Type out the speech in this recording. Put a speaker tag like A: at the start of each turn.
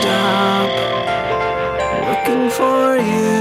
A: stop looking for you.